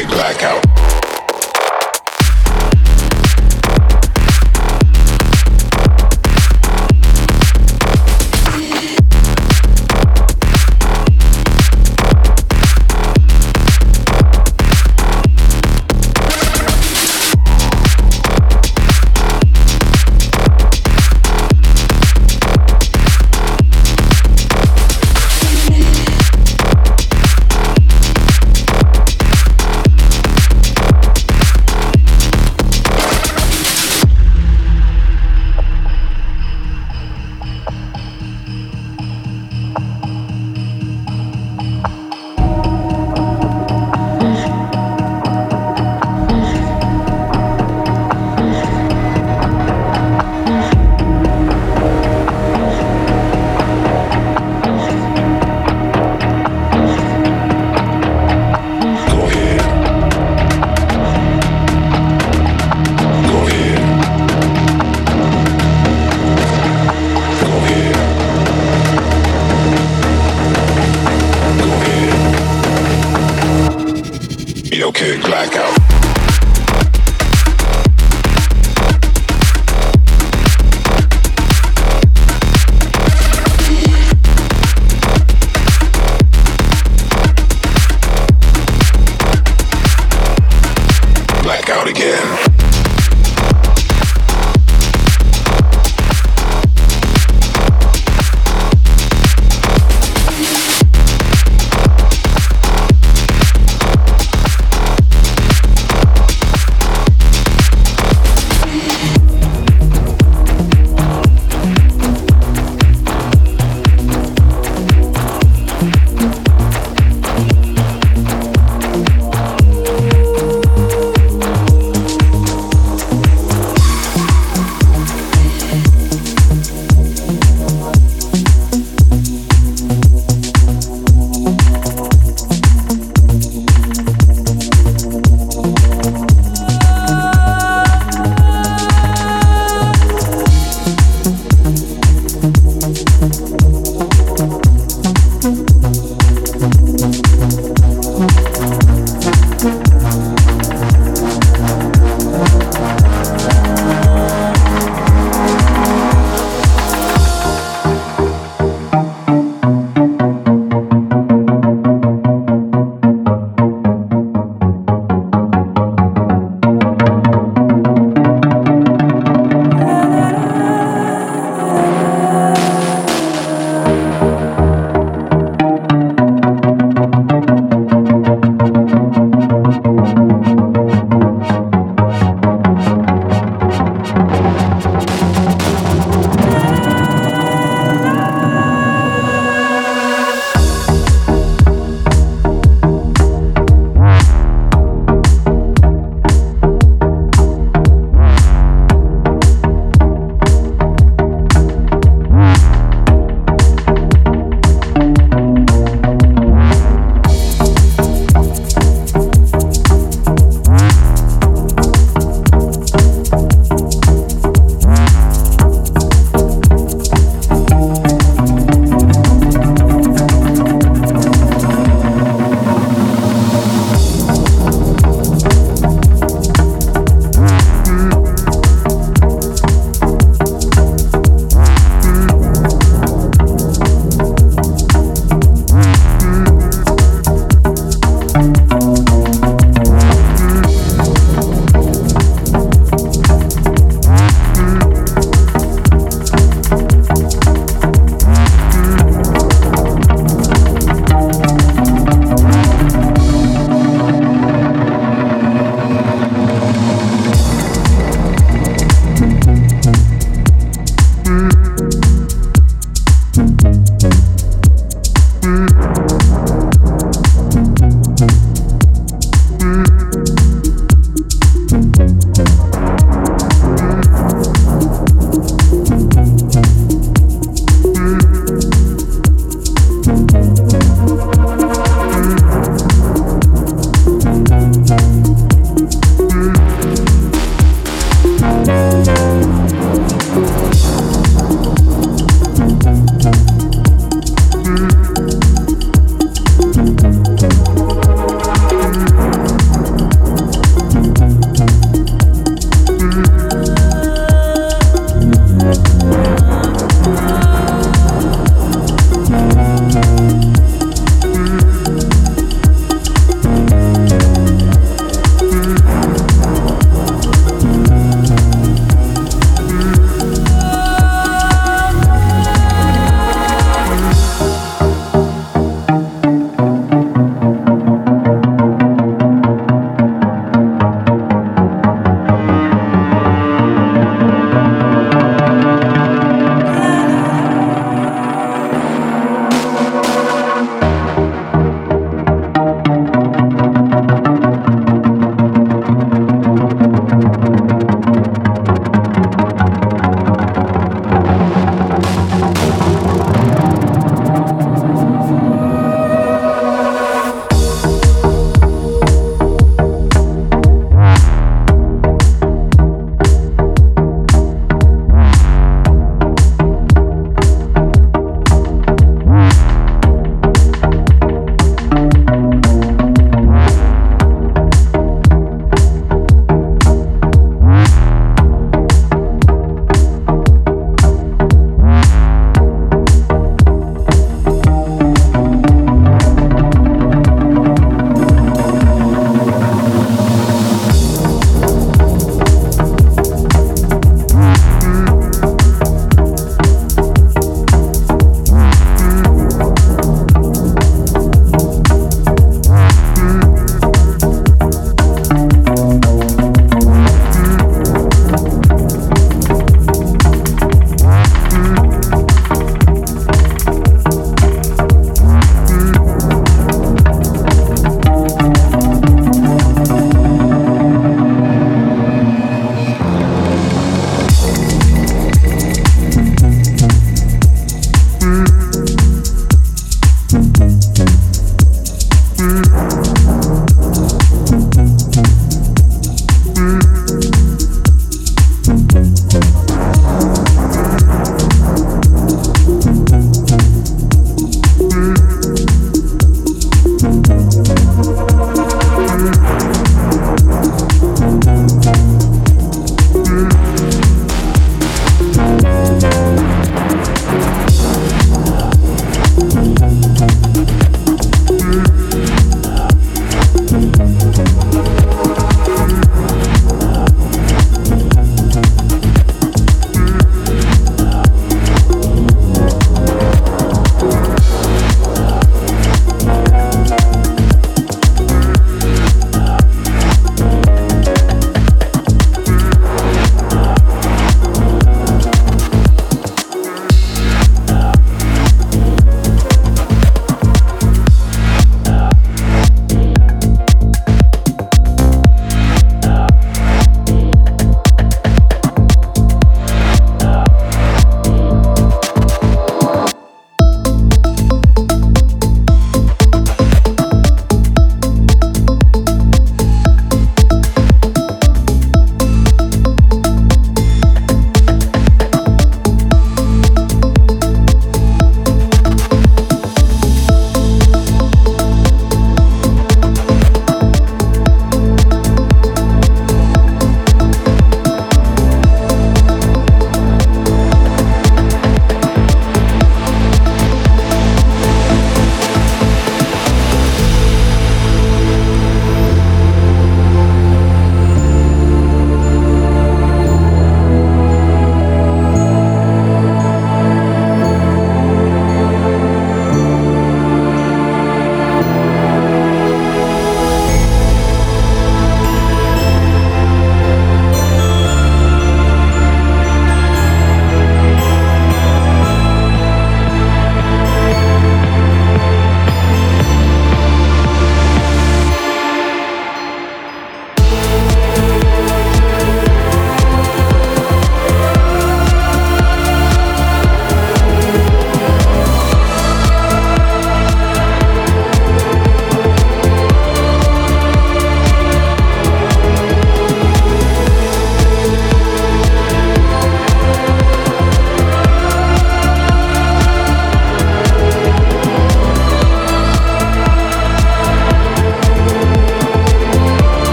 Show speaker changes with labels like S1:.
S1: blackout.